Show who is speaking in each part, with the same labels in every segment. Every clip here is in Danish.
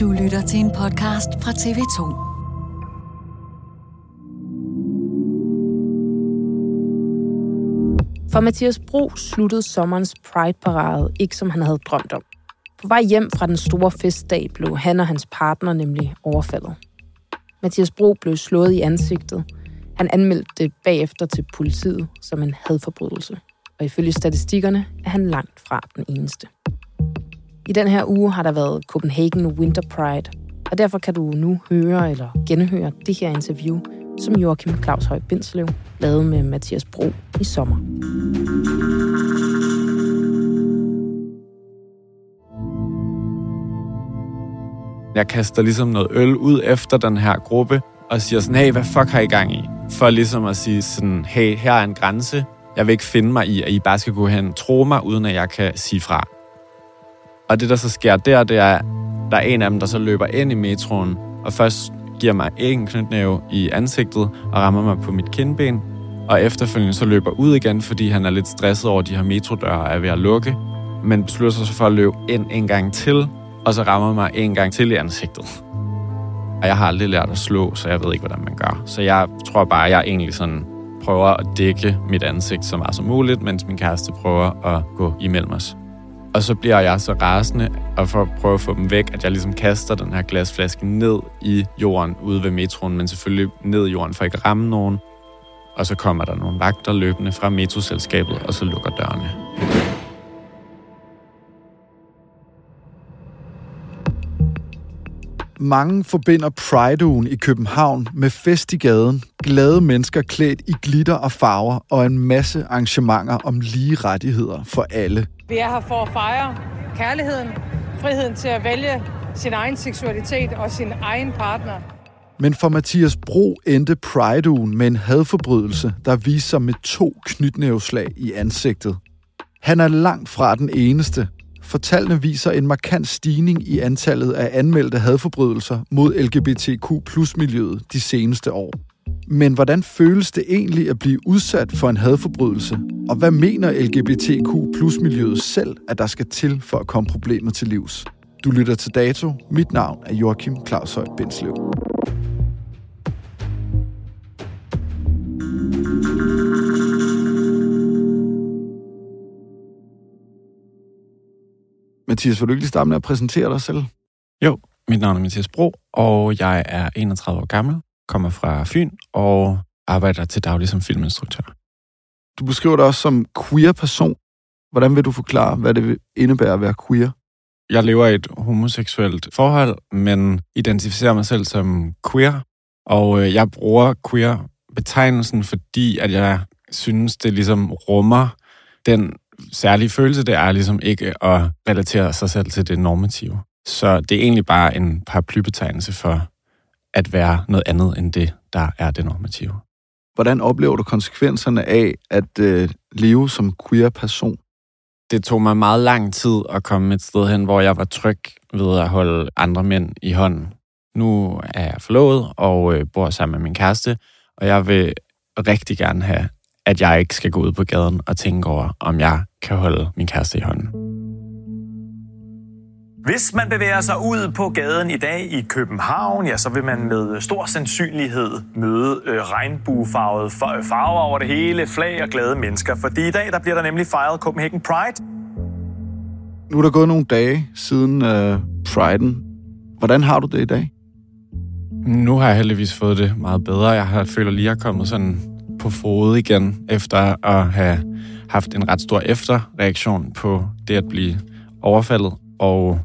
Speaker 1: Du lytter til en podcast fra TV2.
Speaker 2: For Mathias Bro sluttede sommerens Pride-parade ikke som han havde drømt om. På vej hjem fra den store festdag blev han og hans partner nemlig overfaldet. Mathias Bro blev slået i ansigtet. Han anmeldte det bagefter til politiet som en hadforbrydelse. Og ifølge statistikkerne er han langt fra den eneste. I den her uge har der været Copenhagen Winter Pride, og derfor kan du nu høre eller genhøre det her interview, som Joachim Claus Høj Bindslev lavede med Mathias Bro i sommer.
Speaker 3: Jeg kaster ligesom noget øl ud efter den her gruppe, og siger sådan, hey, hvad fuck har I gang i? For ligesom at sige sådan, hey, her er en grænse. Jeg vil ikke finde mig i, at I bare skal gå hen og tro mig, uden at jeg kan sige fra. Og det, der så sker der, det er, der er en af dem, der så løber ind i metroen, og først giver mig en knytnæve i ansigtet og rammer mig på mit kindben, og efterfølgende så løber ud igen, fordi han er lidt stresset over, at de her metrodøre er ved at lukke, men beslutter sig så for at løbe ind en gang til, og så rammer mig en gang til i ansigtet. Og jeg har aldrig lært at slå, så jeg ved ikke, hvordan man gør. Så jeg tror bare, at jeg egentlig sådan prøver at dække mit ansigt så meget som muligt, mens min kæreste prøver at gå imellem os. Og så bliver jeg så rasende, og for at prøve at få dem væk, at jeg ligesom kaster den her glasflaske ned i jorden ude ved metroen, men selvfølgelig ned i jorden for ikke at ramme nogen. Og så kommer der nogle vagter løbende fra metroselskabet, og så lukker dørene.
Speaker 4: Mange forbinder Pride-ugen i København med fest i gaden, glade mennesker klædt i glitter og farver og en masse arrangementer om lige rettigheder for alle.
Speaker 5: Vi er her for at fejre kærligheden, friheden til at vælge sin egen seksualitet og sin egen partner.
Speaker 4: Men for Mathias Bro endte Pride-ugen med en hadforbrydelse, der viste sig med to knytnæveslag i ansigtet. Han er langt fra den eneste. Fortallene viser en markant stigning i antallet af anmeldte hadforbrydelser mod LGBTQ plus miljøet de seneste år. Men hvordan føles det egentlig at blive udsat for en hadforbrydelse? Og hvad mener LGBTQ plus miljøet selv, at der skal til for at komme problemet til livs? Du lytter til Dato. Mit navn er Joachim Claus Høj Bindslev. Mathias, vil du ikke lige starte med at præsentere dig selv?
Speaker 3: Jo, mit navn er Mathias Bro, og jeg er 31 år gammel, kommer fra Fyn og arbejder til daglig som filminstruktør.
Speaker 4: Du beskriver dig også som queer person. Hvordan vil du forklare, hvad det indebærer at være queer?
Speaker 3: Jeg lever i et homoseksuelt forhold, men identificerer mig selv som queer, og øh, jeg bruger queer-betegnelsen, fordi at jeg synes, det ligesom rummer den særlige følelse, det er ligesom ikke at relatere sig selv til det normative. Så det er egentlig bare en paraplybetegnelse for at være noget andet end det, der er det normative.
Speaker 4: Hvordan oplever du konsekvenserne af at øh, leve som queer person?
Speaker 3: det tog mig meget lang tid at komme et sted hen, hvor jeg var tryg ved at holde andre mænd i hånden. Nu er jeg forlovet og øh, bor sammen med min kæreste, og jeg vil rigtig gerne have, at jeg ikke skal gå ud på gaden og tænke over, om jeg kan holde min kæreste i hånden.
Speaker 6: Hvis man bevæger sig ud på gaden i dag i København, ja, så vil man med stor sandsynlighed møde øh, regnbuefarvede farver over det hele, flag og glade mennesker. Fordi i dag der bliver der nemlig fejret Copenhagen Pride.
Speaker 4: Nu er der gået nogle dage siden øh, Pride'en. Hvordan har du det i dag?
Speaker 3: Nu har jeg heldigvis fået det meget bedre. Jeg har føler lige, at jeg er kommet sådan på fod igen, efter at have haft en ret stor efterreaktion på det at blive overfaldet. Og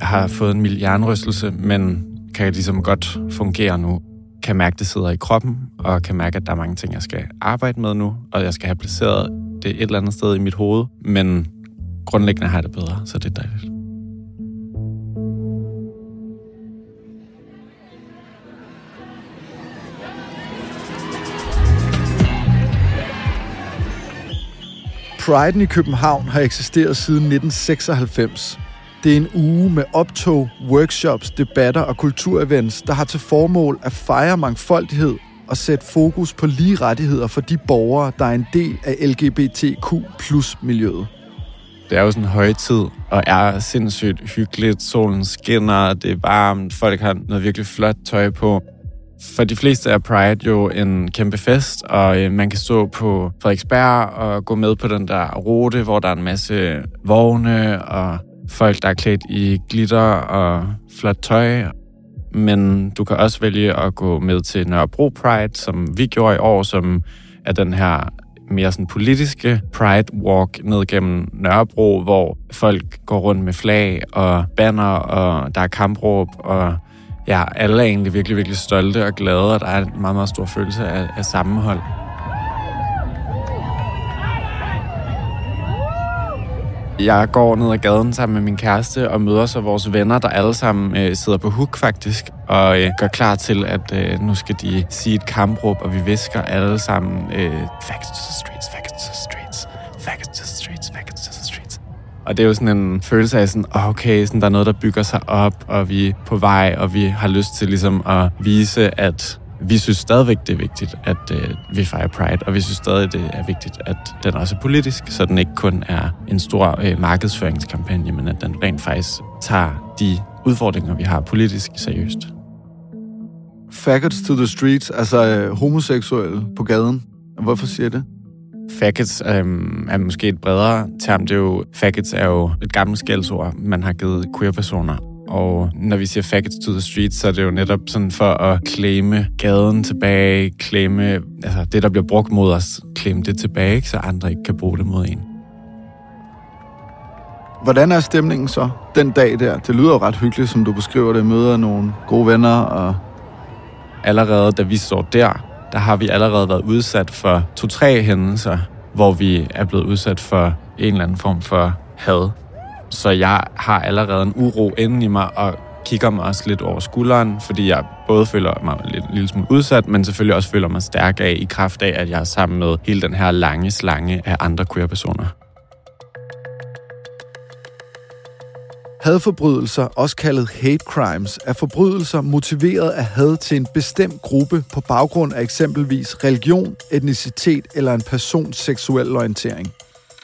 Speaker 3: har fået en mild jernrystelse, men kan ligesom godt fungere nu. Kan mærke, at det sidder i kroppen, og kan mærke, at der er mange ting, jeg skal arbejde med nu, og jeg skal have placeret det et eller andet sted i mit hoved, men grundlæggende har jeg det bedre, så det er dejligt.
Speaker 4: Pride'en i København har eksisteret siden 1996. Det er en uge med optog, workshops, debatter og kulturevents, der har til formål at fejre mangfoldighed og sætte fokus på lige rettigheder for de borgere, der er en del af LGBTQ plus miljøet.
Speaker 3: Det er jo sådan en højtid, og er sindssygt hyggeligt. Solen skinner, det er varmt, folk har noget virkelig flot tøj på. For de fleste er Pride jo en kæmpe fest, og øh, man kan stå på Frederiksberg og gå med på den der rute, hvor der er en masse vogne og folk, der er klædt i glitter og flot tøj. Men du kan også vælge at gå med til Nørrebro Pride, som vi gjorde i år, som er den her mere sådan politiske Pride Walk ned gennem Nørrebro, hvor folk går rundt med flag og banner, og der er kampråb, og ja, alle er egentlig virkelig, virkelig stolte og glade, og der er en meget, meget stor følelse af, af sammenhold. Jeg går ned ad gaden sammen med min kæreste og møder så vores venner, der alle sammen øh, sidder på hook faktisk, og øh, gør klar til, at øh, nu skal de sige et kampråb, og vi visker alle sammen øh, facts to the streets, facts to the streets, facts to the streets, facts to the streets. Og det er jo sådan en følelse af sådan, okay, sådan, der er noget, der bygger sig op, og vi er på vej, og vi har lyst til ligesom at vise, at vi synes stadigvæk, det er vigtigt, at øh, vi fejrer Pride, og vi synes stadig, det er vigtigt, at den også er politisk, så den ikke kun er en stor øh, markedsføringskampagne, men at den rent faktisk tager de udfordringer, vi har politisk, seriøst.
Speaker 4: Faggots to the streets, altså øh, homoseksuelle på gaden. Hvorfor siger det?
Speaker 3: Faggots øhm, er måske et bredere term. Det er jo, faggots er jo et gammelt skældsord, man har givet queer-personer. Og når vi siger faggots to the streets, så er det jo netop sådan for at claime gaden tilbage, claime altså det, der bliver brugt mod os, claime det tilbage, så andre ikke kan bruge det mod en.
Speaker 4: Hvordan er stemningen så den dag der? Det lyder jo ret hyggeligt, som du beskriver det. Møder nogle gode venner og...
Speaker 3: Allerede da vi står der, der har vi allerede været udsat for to-tre hændelser, hvor vi er blevet udsat for en eller anden form for had. Så jeg har allerede en uro inden i mig, og kigger mig også lidt over skulderen, fordi jeg både føler mig lidt en lille smule udsat, men selvfølgelig også føler mig stærk af i kraft af, at jeg er sammen med hele den her lange slange af andre queer-personer.
Speaker 4: Hadforbrydelser, også kaldet hate crimes, er forbrydelser motiveret af had til en bestemt gruppe på baggrund af eksempelvis religion, etnicitet eller en persons seksuel orientering.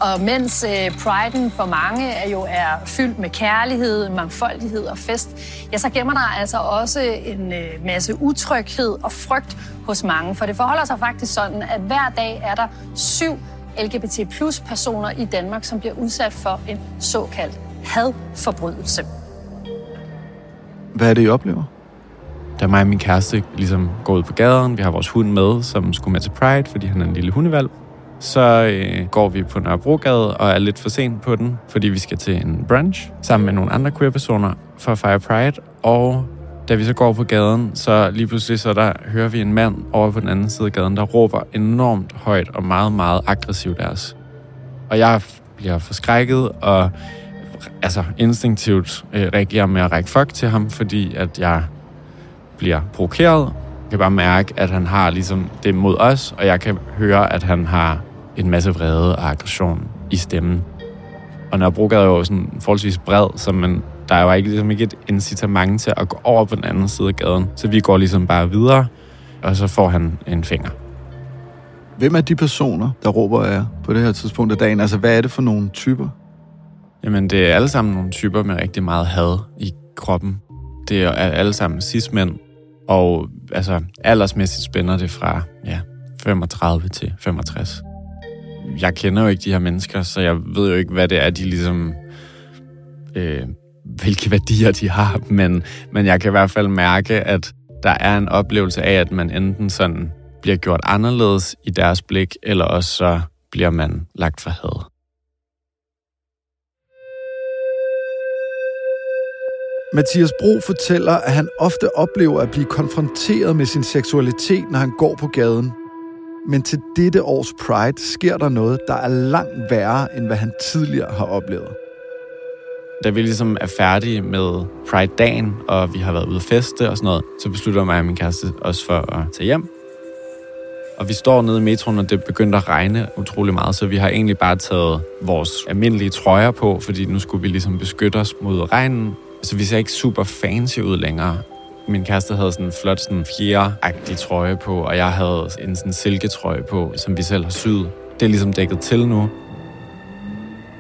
Speaker 7: Og mens øh, priden for mange er jo er fyldt med kærlighed, mangfoldighed og fest, ja, så gemmer der altså også en øh, masse utryghed og frygt hos mange. For det forholder sig faktisk sådan, at hver dag er der syv LGBT plus personer i Danmark, som bliver udsat for en såkaldt hadforbrydelse.
Speaker 4: Hvad er det, I oplever?
Speaker 3: Da mig og min kæreste ligesom går ud på gaden, vi har vores hund med, som skulle med til Pride, fordi han er en lille hundevalg, så øh, går vi på Nørrebrogade og er lidt for sent på den, fordi vi skal til en brunch sammen med nogle andre queer-personer for Fire Pride. Og da vi så går på gaden, så lige pludselig så der hører vi en mand over på den anden side af gaden, der råber enormt højt og meget, meget aggressivt af os. Og jeg bliver forskrækket og altså instinktivt øh, reagerer med at række fuck til ham, fordi at jeg bliver provokeret. Jeg kan bare mærke, at han har ligesom det mod os, og jeg kan høre, at han har en masse vrede og aggression i stemmen. Og Nørrebrogade er jo sådan forholdsvis bred, så man, der er jo ikke, ligesom ikke et incitament til at gå over på den anden side af gaden. Så vi går ligesom bare videre, og så får han en finger.
Speaker 4: Hvem er de personer, der råber af på det her tidspunkt af dagen? Altså, hvad er det for nogle typer?
Speaker 3: Jamen, det er alle sammen nogle typer med rigtig meget had i kroppen. Det er alle sammen cis-mænd, og altså, aldersmæssigt spænder det fra ja, 35 til 65. Jeg kender jo ikke de her mennesker, så jeg ved jo ikke, hvad det er, de ligesom... Øh, hvilke værdier de har, men, men jeg kan i hvert fald mærke, at der er en oplevelse af, at man enten sådan bliver gjort anderledes i deres blik, eller også så bliver man lagt for had.
Speaker 4: Mathias Bro fortæller, at han ofte oplever at blive konfronteret med sin seksualitet, når han går på gaden. Men til dette års Pride sker der noget, der er langt værre, end hvad han tidligere har oplevet.
Speaker 3: Da vi ligesom er færdige med Pride-dagen, og vi har været ude at feste og sådan noget, så beslutter mig og min kæreste os for at tage hjem. Og vi står nede i metroen, og det begyndte at regne utrolig meget, så vi har egentlig bare taget vores almindelige trøjer på, fordi nu skulle vi ligesom beskytte os mod regnen. Så vi ser ikke super fancy ud længere. Min kæreste havde sådan en flot sådan fjeragtig trøje på, og jeg havde en sådan silketrøje på, som vi selv har syet. Det er ligesom dækket til nu.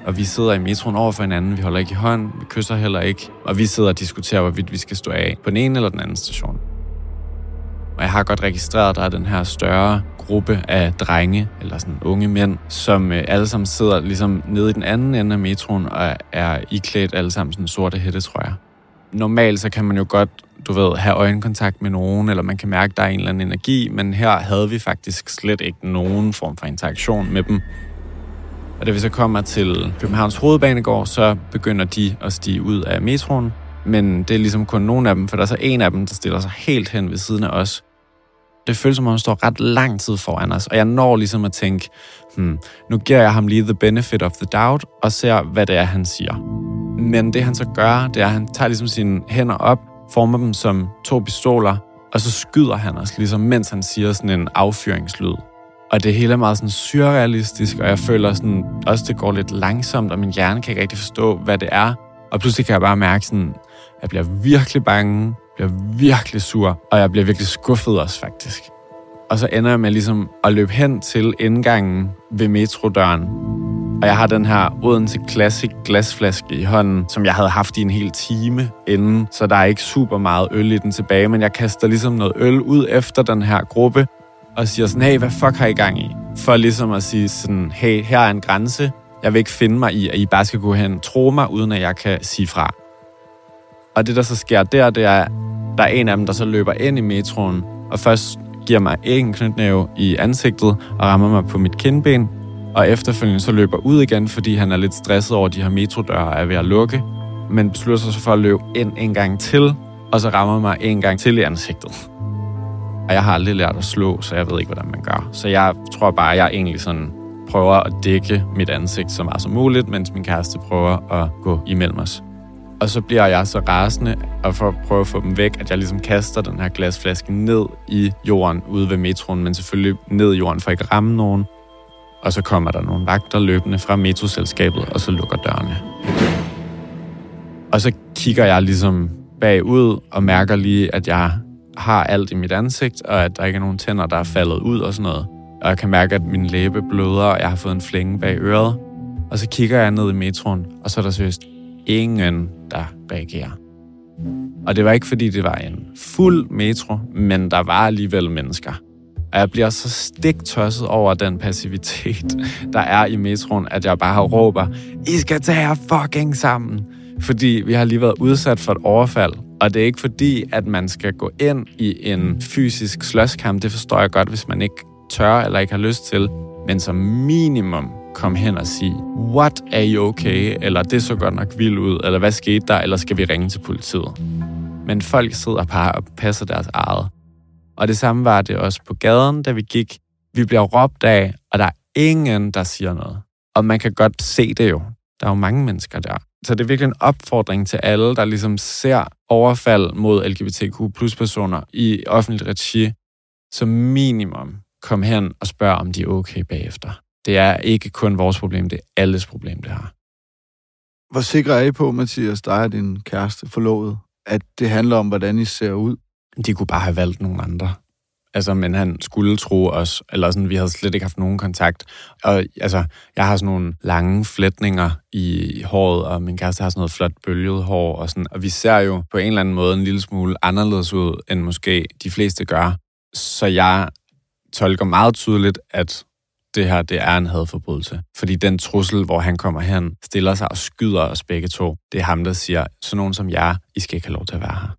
Speaker 3: Og vi sidder i metroen over for hinanden, vi holder ikke i hånd, vi kysser heller ikke, og vi sidder og diskuterer, hvorvidt vi skal stå af på den ene eller den anden station. Og jeg har godt registreret, at der er den her større gruppe af drenge, eller sådan unge mænd, som øh, alle sammen sidder ligesom nede i den anden ende af metroen og er iklædt alle sammen sådan sorte hættetrøjer. Normalt så kan man jo godt, du ved, have øjenkontakt med nogen, eller man kan mærke, at der er en eller anden energi, men her havde vi faktisk slet ikke nogen form for interaktion med dem. Og da vi så kommer til Københavns Hovedbanegård, så begynder de at stige ud af metroen. Men det er ligesom kun nogle af dem, for der er så en af dem, der stiller sig helt hen ved siden af os. Det føles som om, han står ret lang tid foran os, og jeg når ligesom at tænke, hmm, nu giver jeg ham lige the benefit of the doubt, og ser, hvad det er, han siger. Men det han så gør, det er, at han tager ligesom sine hænder op, former dem som to pistoler, og så skyder han os, ligesom mens han siger sådan en affyringslyd. Og det hele er meget sådan surrealistisk, og jeg føler sådan, også det går lidt langsomt, og min hjerne kan ikke rigtig forstå, hvad det er. Og pludselig kan jeg bare mærke sådan, at jeg bliver virkelig bange, bliver virkelig sur, og jeg bliver virkelig skuffet også faktisk. Og så ender jeg med ligesom at løbe hen til indgangen ved metrodøren. Og jeg har den her Odense Classic glasflaske i hånden, som jeg havde haft i en hel time inden, så der er ikke super meget øl i den tilbage, men jeg kaster ligesom noget øl ud efter den her gruppe, og siger sådan, hey, hvad fuck har I gang i? For ligesom at sige sådan, hey, her er en grænse. Jeg vil ikke finde mig i, at I bare skal gå hen og tro mig, uden at jeg kan sige fra. Og det, der så sker der, det er, der er en af dem, der så løber ind i metroen, og først giver mig en knytnæve i ansigtet og rammer mig på mit kindben, og efterfølgende så løber ud igen, fordi han er lidt stresset over, at de her metrodøre er ved at lukke, men beslutter sig så for at løbe ind en gang til, og så rammer mig en gang til i ansigtet. Og jeg har aldrig lært at slå, så jeg ved ikke, hvordan man gør. Så jeg tror bare, at jeg egentlig sådan prøver at dække mit ansigt så meget som muligt, mens min kæreste prøver at gå imellem os. Og så bliver jeg så rasende, og for at prøve at få dem væk, at jeg ligesom kaster den her glasflaske ned i jorden ude ved metroen, men selvfølgelig ned i jorden for ikke at ramme nogen. Og så kommer der nogle vagter løbende fra metroselskabet, og så lukker dørene. Og så kigger jeg ligesom bagud og mærker lige, at jeg har alt i mit ansigt, og at der ikke er nogen tænder, der er faldet ud og sådan noget. Og jeg kan mærke, at min læbe bløder, og jeg har fået en flænge bag øret. Og så kigger jeg ned i metroen, og så er der seriøst ingen, der reagerer. Og det var ikke, fordi det var en fuld metro, men der var alligevel mennesker. Og jeg bliver så stiktosset over den passivitet, der er i metroen, at jeg bare råber, I skal tage jer fucking sammen. Fordi vi har lige været udsat for et overfald. Og det er ikke fordi, at man skal gå ind i en fysisk slåskamp. Det forstår jeg godt, hvis man ikke tør eller ikke har lyst til. Men som minimum kom hen og sige, what, are you okay? Eller det så godt nok vildt ud, eller hvad skete der, eller skal vi ringe til politiet? Men folk sidder bare og passer deres eget. Og det samme var det også på gaden, da vi gik. Vi bliver råbt af, og der er ingen, der siger noget. Og man kan godt se det jo. Der er jo mange mennesker der. Så det er virkelig en opfordring til alle, der ligesom ser overfald mod LGBTQ plus personer i offentligt regi, som minimum kom hen og spørg, om de er okay bagefter. Det er ikke kun vores problem, det er alles problem, det her.
Speaker 4: Hvor sikre er I på, Mathias, dig og din kæreste forlovet, at det handler om, hvordan I ser ud?
Speaker 3: De kunne bare have valgt nogle andre. Altså, men han skulle tro os, eller sådan, vi havde slet ikke haft nogen kontakt. Og altså, jeg har sådan nogle lange flætninger i håret, og min kæreste har sådan noget flot bølget hår, og, sådan, og vi ser jo på en eller anden måde en lille smule anderledes ud, end måske de fleste gør. Så jeg tolker meget tydeligt, at det her, det er en hadforbrydelse. Fordi den trussel, hvor han kommer hen, stiller sig og skyder os begge to, det er ham, der siger, sådan nogen som jer, I skal ikke have lov til at være her.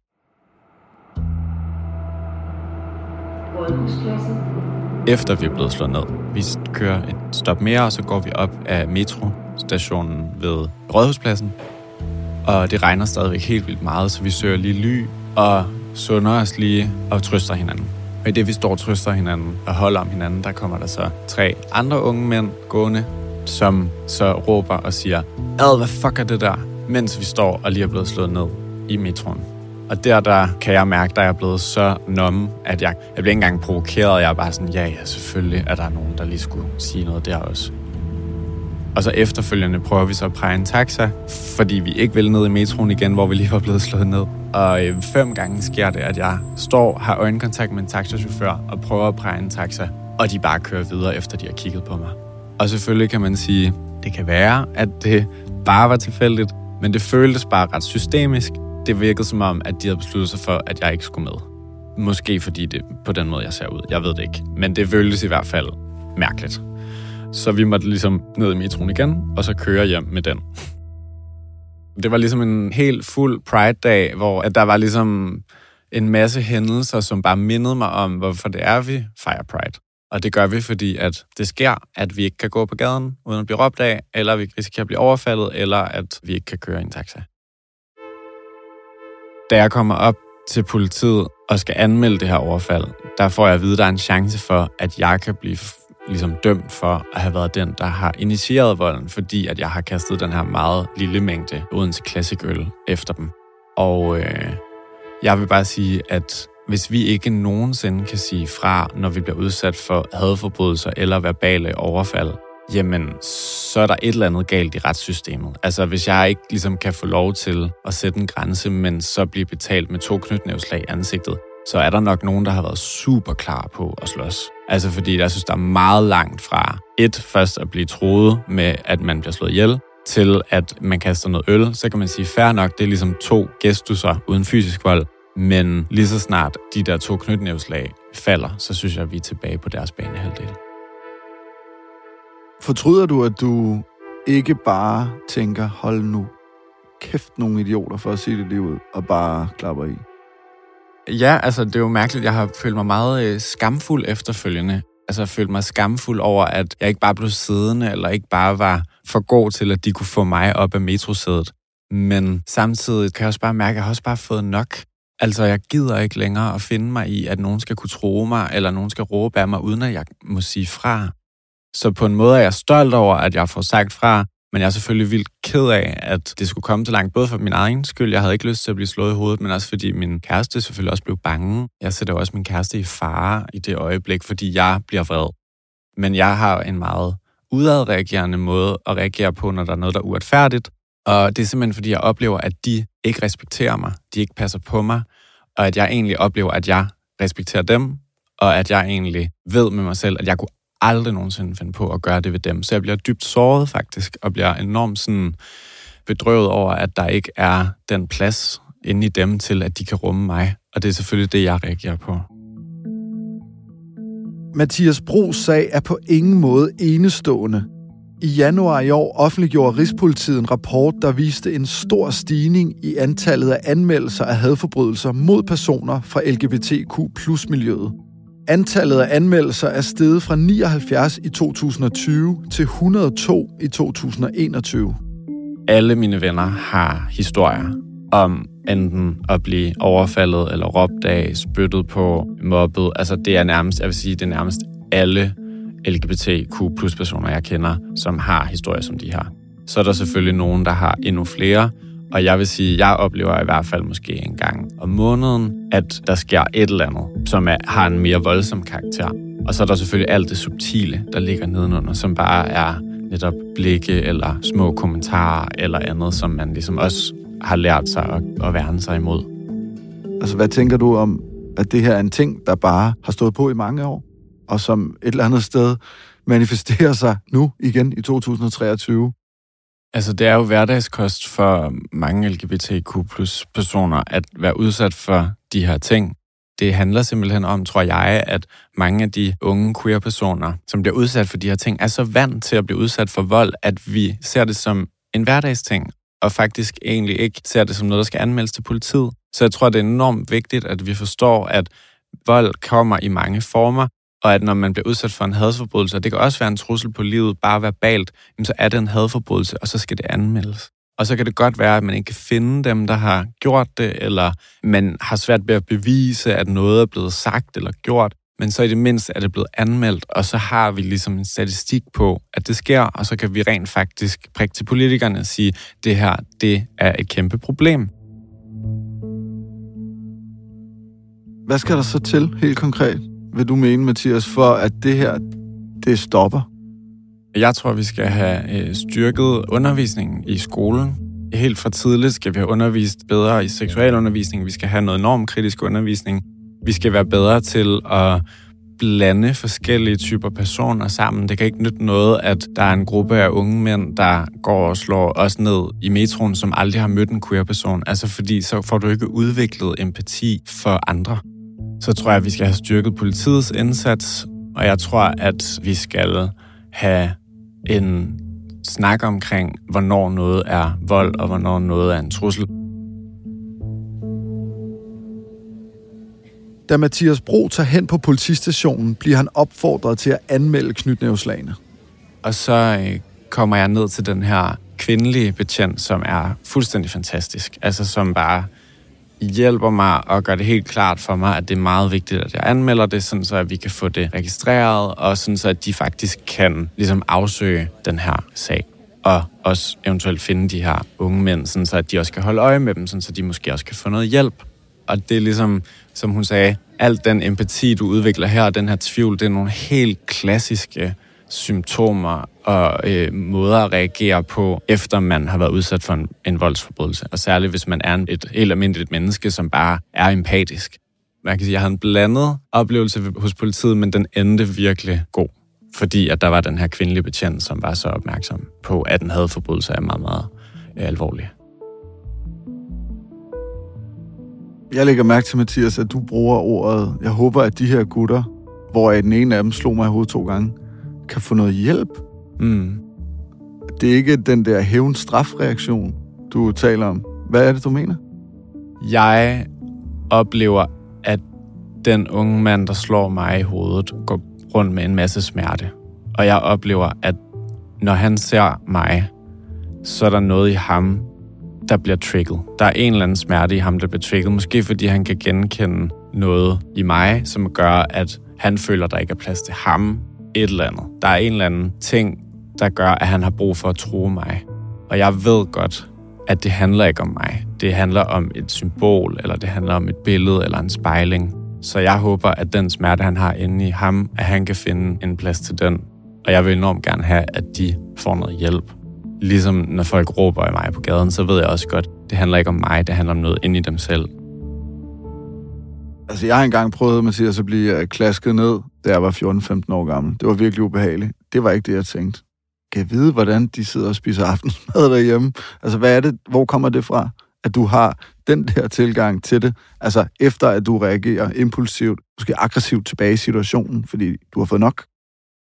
Speaker 3: Efter vi er blevet slået ned. Vi kører et stop mere, og så går vi op af metrostationen ved Rådhuspladsen. Og det regner stadigvæk helt vildt meget, så vi søger lige ly og sunder os lige og trøster hinanden. Og i det, vi står og trøster hinanden og holder om hinanden, der kommer der så tre andre unge mænd gående, som så råber og siger, Ad, hvad fuck er det der? Mens vi står og lige er blevet slået ned i metroen. Og der, der kan jeg mærke, at jeg er blevet så numme, at jeg, jeg bliver ikke engang provokeret. Jeg er bare sådan, ja, ja, selvfølgelig er der nogen, der lige skulle sige noget der også. Og så efterfølgende prøver vi så at præge en taxa, fordi vi ikke vil ned i metroen igen, hvor vi lige var blevet slået ned. Og øh, fem gange sker det, at jeg står, har øjenkontakt med en taxachauffør og prøver at præge en taxa, og de bare kører videre, efter de har kigget på mig. Og selvfølgelig kan man sige, det kan være, at det bare var tilfældigt, men det føltes bare ret systemisk. Det virkede som om, at de havde besluttet sig for, at jeg ikke skulle med. Måske fordi det på den måde, jeg ser ud. Jeg ved det ikke. Men det føltes i hvert fald mærkeligt. Så vi måtte ligesom ned i metroen igen, og så køre hjem med den. Det var ligesom en helt fuld Pride-dag, hvor at der var ligesom en masse hændelser, som bare mindede mig om, hvorfor det er, vi fejrer Pride. Og det gør vi, fordi at det sker, at vi ikke kan gå på gaden uden at blive råbt af, eller vi risikerer at blive overfaldet, eller at vi ikke kan køre i en taxa. Da jeg kommer op til politiet og skal anmelde det her overfald, der får jeg at vide, at der er en chance for, at jeg kan blive ligesom dømt for at have været den, der har initieret volden, fordi at jeg har kastet den her meget lille mængde Odense Classic øl efter dem. Og øh, jeg vil bare sige, at hvis vi ikke nogensinde kan sige fra, når vi bliver udsat for hadforbrydelser eller verbale overfald, jamen, så er der et eller andet galt i retssystemet. Altså, hvis jeg ikke ligesom kan få lov til at sætte en grænse, men så bliver betalt med to knytnævslag i ansigtet, så er der nok nogen, der har været super klar på at slås. Altså fordi jeg synes, der er meget langt fra et først at blive troet med, at man bliver slået ihjel, til at man kaster noget øl, så kan man sige, fair nok, det er ligesom to gestusser uden fysisk vold, men lige så snart de der to knytnævslag falder, så synes jeg, at vi er tilbage på deres banehalvdel.
Speaker 4: Fortryder du, at du ikke bare tænker, hold nu kæft nogle idioter for at sige det lige ud, og bare klapper i?
Speaker 3: Ja, altså det er jo mærkeligt. Jeg har følt mig meget øh, skamfuld efterfølgende. Altså jeg følt mig skamfuld over, at jeg ikke bare blev siddende, eller ikke bare var for god til, at de kunne få mig op af metrosædet. Men samtidig kan jeg også bare mærke, at jeg har også bare fået nok. Altså, jeg gider ikke længere at finde mig i, at nogen skal kunne tro mig, eller nogen skal råbe af mig, uden at jeg må sige fra. Så på en måde er jeg stolt over, at jeg får sagt fra, men jeg er selvfølgelig vildt ked af, at det skulle komme så langt, både for min egen skyld, jeg havde ikke lyst til at blive slået i hovedet, men også fordi min kæreste selvfølgelig også blev bange. Jeg sætter også min kæreste i fare i det øjeblik, fordi jeg bliver vred. Men jeg har en meget udadreagerende måde at reagere på, når der er noget, der er uretfærdigt. Og det er simpelthen, fordi jeg oplever, at de ikke respekterer mig, de ikke passer på mig, og at jeg egentlig oplever, at jeg respekterer dem, og at jeg egentlig ved med mig selv, at jeg kunne aldrig nogensinde finde på at gøre det ved dem. Så jeg bliver dybt såret faktisk, og bliver enormt sådan bedrøvet over, at der ikke er den plads inde i dem til, at de kan rumme mig. Og det er selvfølgelig det, jeg reagerer på.
Speaker 4: Mathias Bros sag er på ingen måde enestående. I januar i år offentliggjorde Rigspolitiet en rapport, der viste en stor stigning i antallet af anmeldelser af hadforbrydelser mod personer fra LGBTQ plus miljøet. Antallet af anmeldelser er steget fra 79 i 2020 til 102 i 2021.
Speaker 3: Alle mine venner har historier om enten at blive overfaldet eller råbt af, spyttet på, mobbet. Altså det er nærmest, jeg vil sige, det er nærmest alle LGBTQ plus personer, jeg kender, som har historier som de har. Så er der selvfølgelig nogen, der har endnu flere, og jeg vil sige, jeg oplever i hvert fald måske en gang om måneden, at der sker et eller andet, som er, har en mere voldsom karakter. Og så er der selvfølgelig alt det subtile, der ligger nedenunder, som bare er netop blikke eller små kommentarer eller andet, som man ligesom også har lært sig at, at værne sig imod.
Speaker 4: Altså, hvad tænker du om, at det her er en ting, der bare har stået på i mange år, og som et eller andet sted manifesterer sig nu igen i 2023?
Speaker 3: Altså, det er jo hverdagskost for mange LGBTQ plus personer at være udsat for de her ting. Det handler simpelthen om, tror jeg, at mange af de unge queer-personer, som bliver udsat for de her ting, er så vant til at blive udsat for vold, at vi ser det som en hverdagsting, og faktisk egentlig ikke ser det som noget, der skal anmeldes til politiet. Så jeg tror, det er enormt vigtigt, at vi forstår, at vold kommer i mange former, og at når man bliver udsat for en hadforbrydelse, og det kan også være en trussel på livet, bare verbalt, så er det en hadforbrydelse, og så skal det anmeldes. Og så kan det godt være, at man ikke kan finde dem, der har gjort det, eller man har svært ved at bevise, at noget er blevet sagt eller gjort. Men så i det mindste er det blevet anmeldt, og så har vi ligesom en statistik på, at det sker, og så kan vi rent faktisk prikke til politikerne og sige, at det her, det er et kæmpe problem.
Speaker 4: Hvad skal der så til helt konkret, vil du mene, Mathias, for at det her, det stopper?
Speaker 3: Jeg tror, vi skal have øh, styrket undervisningen i skolen. Helt fra tidligt skal vi have undervist bedre i seksualundervisning. Vi skal have noget normkritisk undervisning. Vi skal være bedre til at blande forskellige typer personer sammen. Det kan ikke nytte noget, at der er en gruppe af unge mænd, der går og slår os ned i metroen, som aldrig har mødt en queer-person. Altså fordi så får du ikke udviklet empati for andre. Så tror jeg, at vi skal have styrket politiets indsats, og jeg tror, at vi skal have en snak omkring, hvornår noget er vold, og hvornår noget er en trussel.
Speaker 4: Da Mathias Bro tager hen på politistationen, bliver han opfordret til at anmelde knytnævslagene.
Speaker 3: Og så øh, kommer jeg ned til den her kvindelige betjent, som er fuldstændig fantastisk. Altså som bare hjælper mig og gør det helt klart for mig, at det er meget vigtigt, at jeg anmelder det, sådan så at vi kan få det registreret, og sådan så at de faktisk kan ligesom afsøge den her sag og også eventuelt finde de her unge mænd, sådan så at de også kan holde øje med dem, sådan så de måske også kan få noget hjælp. Og det er ligesom, som hun sagde, alt den empati, du udvikler her, den her tvivl, det er nogle helt klassiske symptomer og øh, måder at reagere på, efter man har været udsat for en, en voldsforbrydelse. Og særligt, hvis man er et helt almindeligt menneske, som bare er empatisk. Man kan sige, at jeg havde en blandet oplevelse hos politiet, men den endte virkelig god. Fordi at der var den her kvindelige betjent, som var så opmærksom på, at den havde forbrydelse er meget, meget øh, alvorlig.
Speaker 4: Jeg lægger mærke til, Mathias, at du bruger ordet, jeg håber, at de her gutter, hvor den ene af dem slog mig i hovedet to gange, kan få noget hjælp.
Speaker 3: Mm.
Speaker 4: Det er ikke den der hævn-strafreaktion, du taler om. Hvad er det, du mener?
Speaker 3: Jeg oplever, at den unge mand, der slår mig i hovedet, går rundt med en masse smerte. Og jeg oplever, at når han ser mig, så er der noget i ham, der bliver trigget. Der er en eller anden smerte i ham, der bliver trigget. Måske fordi han kan genkende noget i mig, som gør, at han føler, der ikke er plads til ham. Et eller andet. Der er en eller anden ting, der gør, at han har brug for at tro mig. Og jeg ved godt, at det handler ikke om mig. Det handler om et symbol, eller det handler om et billede eller en spejling. Så jeg håber, at den smerte, han har inde i ham, at han kan finde en plads til den. Og jeg vil enormt gerne have, at de får noget hjælp. Ligesom når folk råber i mig på gaden, så ved jeg også godt, det handler ikke om mig, det handler om noget inde i dem selv.
Speaker 4: Altså, jeg har engang prøvet, Mathias, at blive øh, klasket ned, da jeg var 14-15 år gammel. Det var virkelig ubehageligt. Det var ikke det, jeg tænkte. Kan jeg vide, hvordan de sidder og spiser aftensmad derhjemme? Altså, hvad er det? Hvor kommer det fra? At du har den der tilgang til det, altså efter at du reagerer impulsivt, måske aggressivt tilbage i situationen, fordi du har fået nok?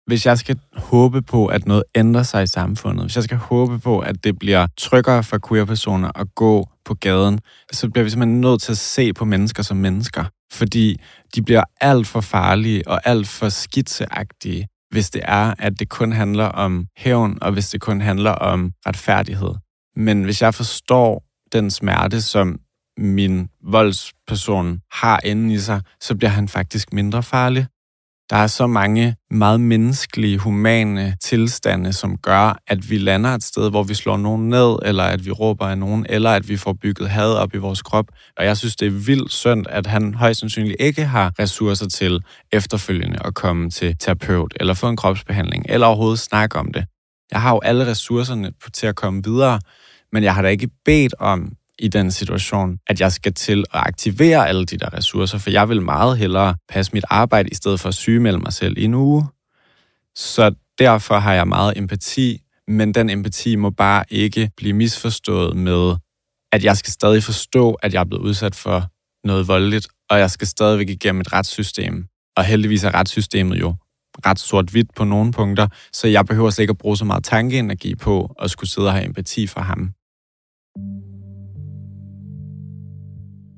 Speaker 3: Hvis jeg skal håbe på, at noget ændrer sig i samfundet, hvis jeg skal håbe på, at det bliver tryggere for queer-personer at gå på gaden, så bliver vi simpelthen nødt til at se på mennesker som mennesker. Fordi de bliver alt for farlige og alt for skitseagtige, hvis det er, at det kun handler om hævn, og hvis det kun handler om retfærdighed. Men hvis jeg forstår den smerte, som min voldsperson har inde i sig, så bliver han faktisk mindre farlig. Der er så mange meget menneskelige, humane tilstande, som gør, at vi lander et sted, hvor vi slår nogen ned, eller at vi råber af nogen, eller at vi får bygget had op i vores krop. Og jeg synes, det er vildt synd, at han højst sandsynligt ikke har ressourcer til efterfølgende at komme til terapeut, eller få en kropsbehandling, eller overhovedet snakke om det. Jeg har jo alle ressourcerne til at komme videre, men jeg har da ikke bedt om i den situation, at jeg skal til at aktivere alle de der ressourcer, for jeg vil meget hellere passe mit arbejde, i stedet for at sygemelde mig selv i en uge. Så derfor har jeg meget empati, men den empati må bare ikke blive misforstået med, at jeg skal stadig forstå, at jeg er blevet udsat for noget voldeligt, og jeg skal stadigvæk igennem et retssystem. Og heldigvis er retssystemet jo ret sort-hvidt på nogle punkter, så jeg behøver slet ikke at bruge så meget tankeenergi på at skulle sidde og have empati for ham.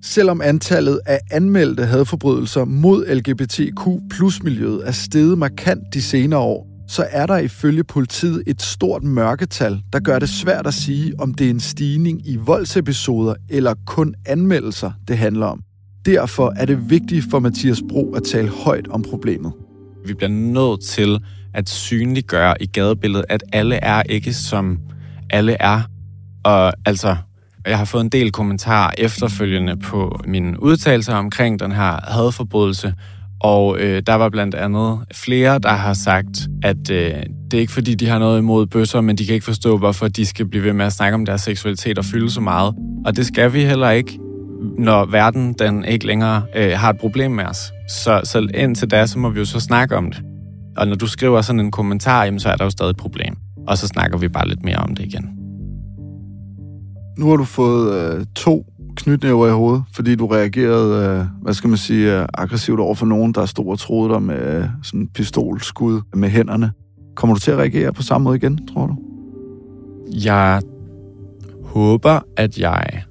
Speaker 4: Selvom antallet af anmeldte hadforbrydelser mod LGBTQ plus miljøet er steget markant de senere år, så er der ifølge politiet et stort mørketal, der gør det svært at sige, om det er en stigning i voldsepisoder eller kun anmeldelser, det handler om. Derfor er det vigtigt for Mathias Bro at tale højt om problemet.
Speaker 3: Vi bliver nødt til at synliggøre i gadebilledet, at alle er ikke som alle er. Og altså, jeg har fået en del kommentarer efterfølgende på mine udtalelser omkring den her hadforbrydelse, og øh, der var blandt andet flere, der har sagt, at øh, det er ikke fordi, de har noget imod bøsser, men de kan ikke forstå, hvorfor de skal blive ved med at snakke om deres seksualitet og fylde så meget. Og det skal vi heller ikke, når verden den ikke længere øh, har et problem med os. Så, så indtil da, så må vi jo så snakke om det. Og når du skriver sådan en kommentar, jamen, så er der jo stadig et problem. Og så snakker vi bare lidt mere om det igen.
Speaker 4: Nu har du fået øh, to knytnæver i hovedet, fordi du reagerede, øh, hvad skal man sige, øh, aggressivt over for nogen, der stod og troede dig med øh, sådan en pistolskud med hænderne. Kommer du til at reagere på samme måde igen, tror du?
Speaker 3: Jeg håber, at jeg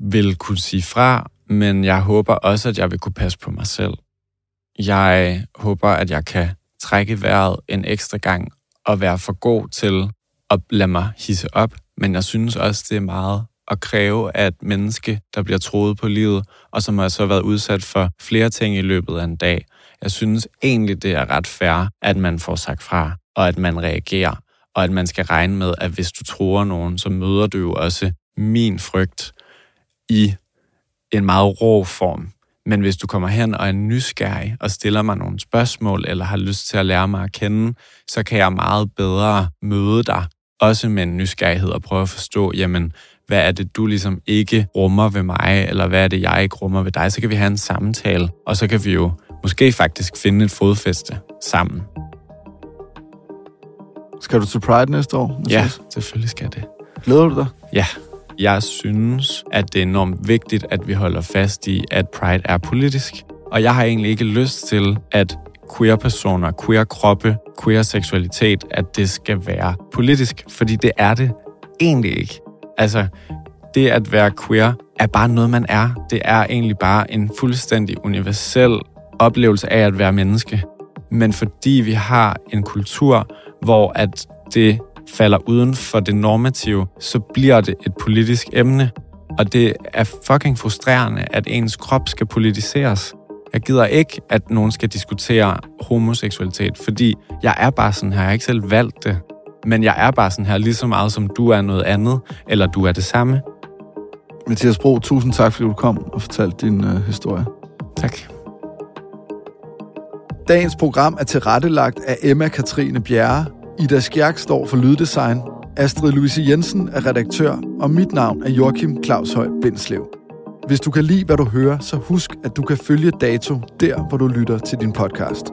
Speaker 3: vil kunne sige fra, men jeg håber også, at jeg vil kunne passe på mig selv. Jeg håber, at jeg kan trække vejret en ekstra gang og være for god til at lade mig hisse op, men jeg synes også, det er meget at kræve, at menneske, der bliver troet på livet, og som har så været udsat for flere ting i løbet af en dag, jeg synes egentlig, det er ret fair, at man får sagt fra, og at man reagerer, og at man skal regne med, at hvis du tror nogen, så møder du jo også min frygt i en meget rå form. Men hvis du kommer hen og er nysgerrig og stiller mig nogle spørgsmål, eller har lyst til at lære mig at kende, så kan jeg meget bedre møde dig, også med en nysgerrighed og prøve at forstå, jamen, hvad er det, du ligesom ikke rummer ved mig, eller hvad er det, jeg ikke rummer ved dig, så kan vi have en samtale, og så kan vi jo måske faktisk finde et fodfæste sammen.
Speaker 4: Skal du til Pride næste år?
Speaker 3: Ja, selvfølgelig skal det.
Speaker 4: Glæder du dig?
Speaker 3: Ja. Jeg synes, at det er enormt vigtigt, at vi holder fast i, at Pride er politisk. Og jeg har egentlig ikke lyst til, at queer-personer, queer-kroppe, queer-seksualitet, at det skal være politisk, fordi det er det egentlig ikke. Altså, det at være queer er bare noget, man er. Det er egentlig bare en fuldstændig universel oplevelse af at være menneske. Men fordi vi har en kultur, hvor at det falder uden for det normative, så bliver det et politisk emne. Og det er fucking frustrerende, at ens krop skal politiseres. Jeg gider ikke, at nogen skal diskutere homoseksualitet, fordi jeg er bare sådan her. Jeg har ikke selv valgt det. Men jeg er bare sådan her lige så meget, som du er noget andet, eller du er det samme.
Speaker 4: Mathias Bro, tusind tak, fordi du kom og fortalte din øh, historie.
Speaker 3: Tak.
Speaker 4: Dagens program er tilrettelagt af Emma Katrine Bjerre. Ida Skjærk står for lyddesign. Astrid Louise Jensen er redaktør, og mit navn er Joachim Claus Høj Bindslev. Hvis du kan lide, hvad du hører, så husk, at du kan følge Dato der, hvor du lytter til din podcast.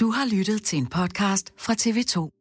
Speaker 1: Du har lyttet til en podcast fra TV2.